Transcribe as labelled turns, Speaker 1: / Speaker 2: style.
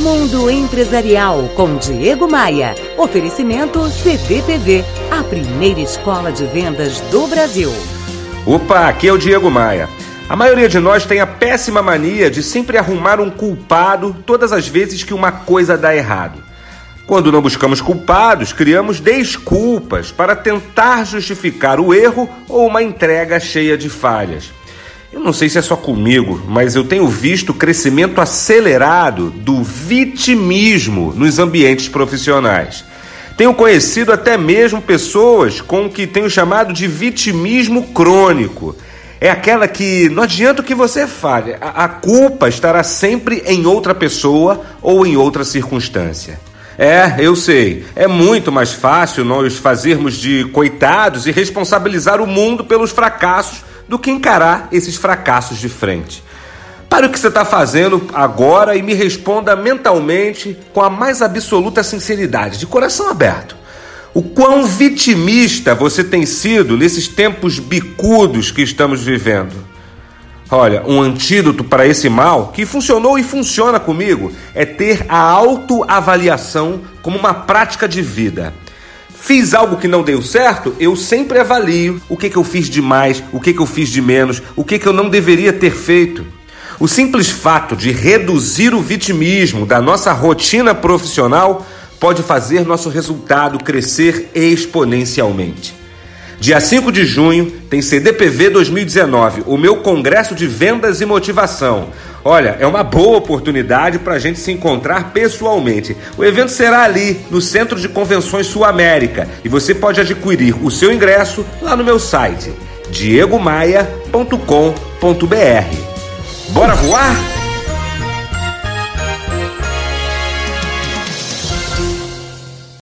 Speaker 1: Mundo Empresarial com Diego Maia. Oferecimento CDPV, a primeira escola de vendas do Brasil.
Speaker 2: Opa, aqui é o Diego Maia. A maioria de nós tem a péssima mania de sempre arrumar um culpado todas as vezes que uma coisa dá errado. Quando não buscamos culpados, criamos desculpas para tentar justificar o erro ou uma entrega cheia de falhas. Eu não sei se é só comigo, mas eu tenho visto o crescimento acelerado do vitimismo nos ambientes profissionais. Tenho conhecido até mesmo pessoas com o que tenho chamado de vitimismo crônico. É aquela que não adianta o que você fale, a, a culpa estará sempre em outra pessoa ou em outra circunstância. É, eu sei. É muito mais fácil nós fazermos de coitados e responsabilizar o mundo pelos fracassos do que encarar esses fracassos de frente. Pare o que você está fazendo agora e me responda mentalmente com a mais absoluta sinceridade, de coração aberto. O quão vitimista você tem sido nesses tempos bicudos que estamos vivendo? Olha, um antídoto para esse mal que funcionou e funciona comigo é ter a autoavaliação como uma prática de vida. Fiz algo que não deu certo, eu sempre avalio o que, que eu fiz de mais, o que, que eu fiz de menos, o que, que eu não deveria ter feito. O simples fato de reduzir o vitimismo da nossa rotina profissional pode fazer nosso resultado crescer exponencialmente. Dia 5 de junho tem CDPV 2019, o meu congresso de vendas e motivação. Olha, é uma boa oportunidade para a gente se encontrar pessoalmente. O evento será ali, no Centro de Convenções Sul América, e você pode adquirir o seu ingresso lá no meu site, diegomaia.com.br. Bora voar?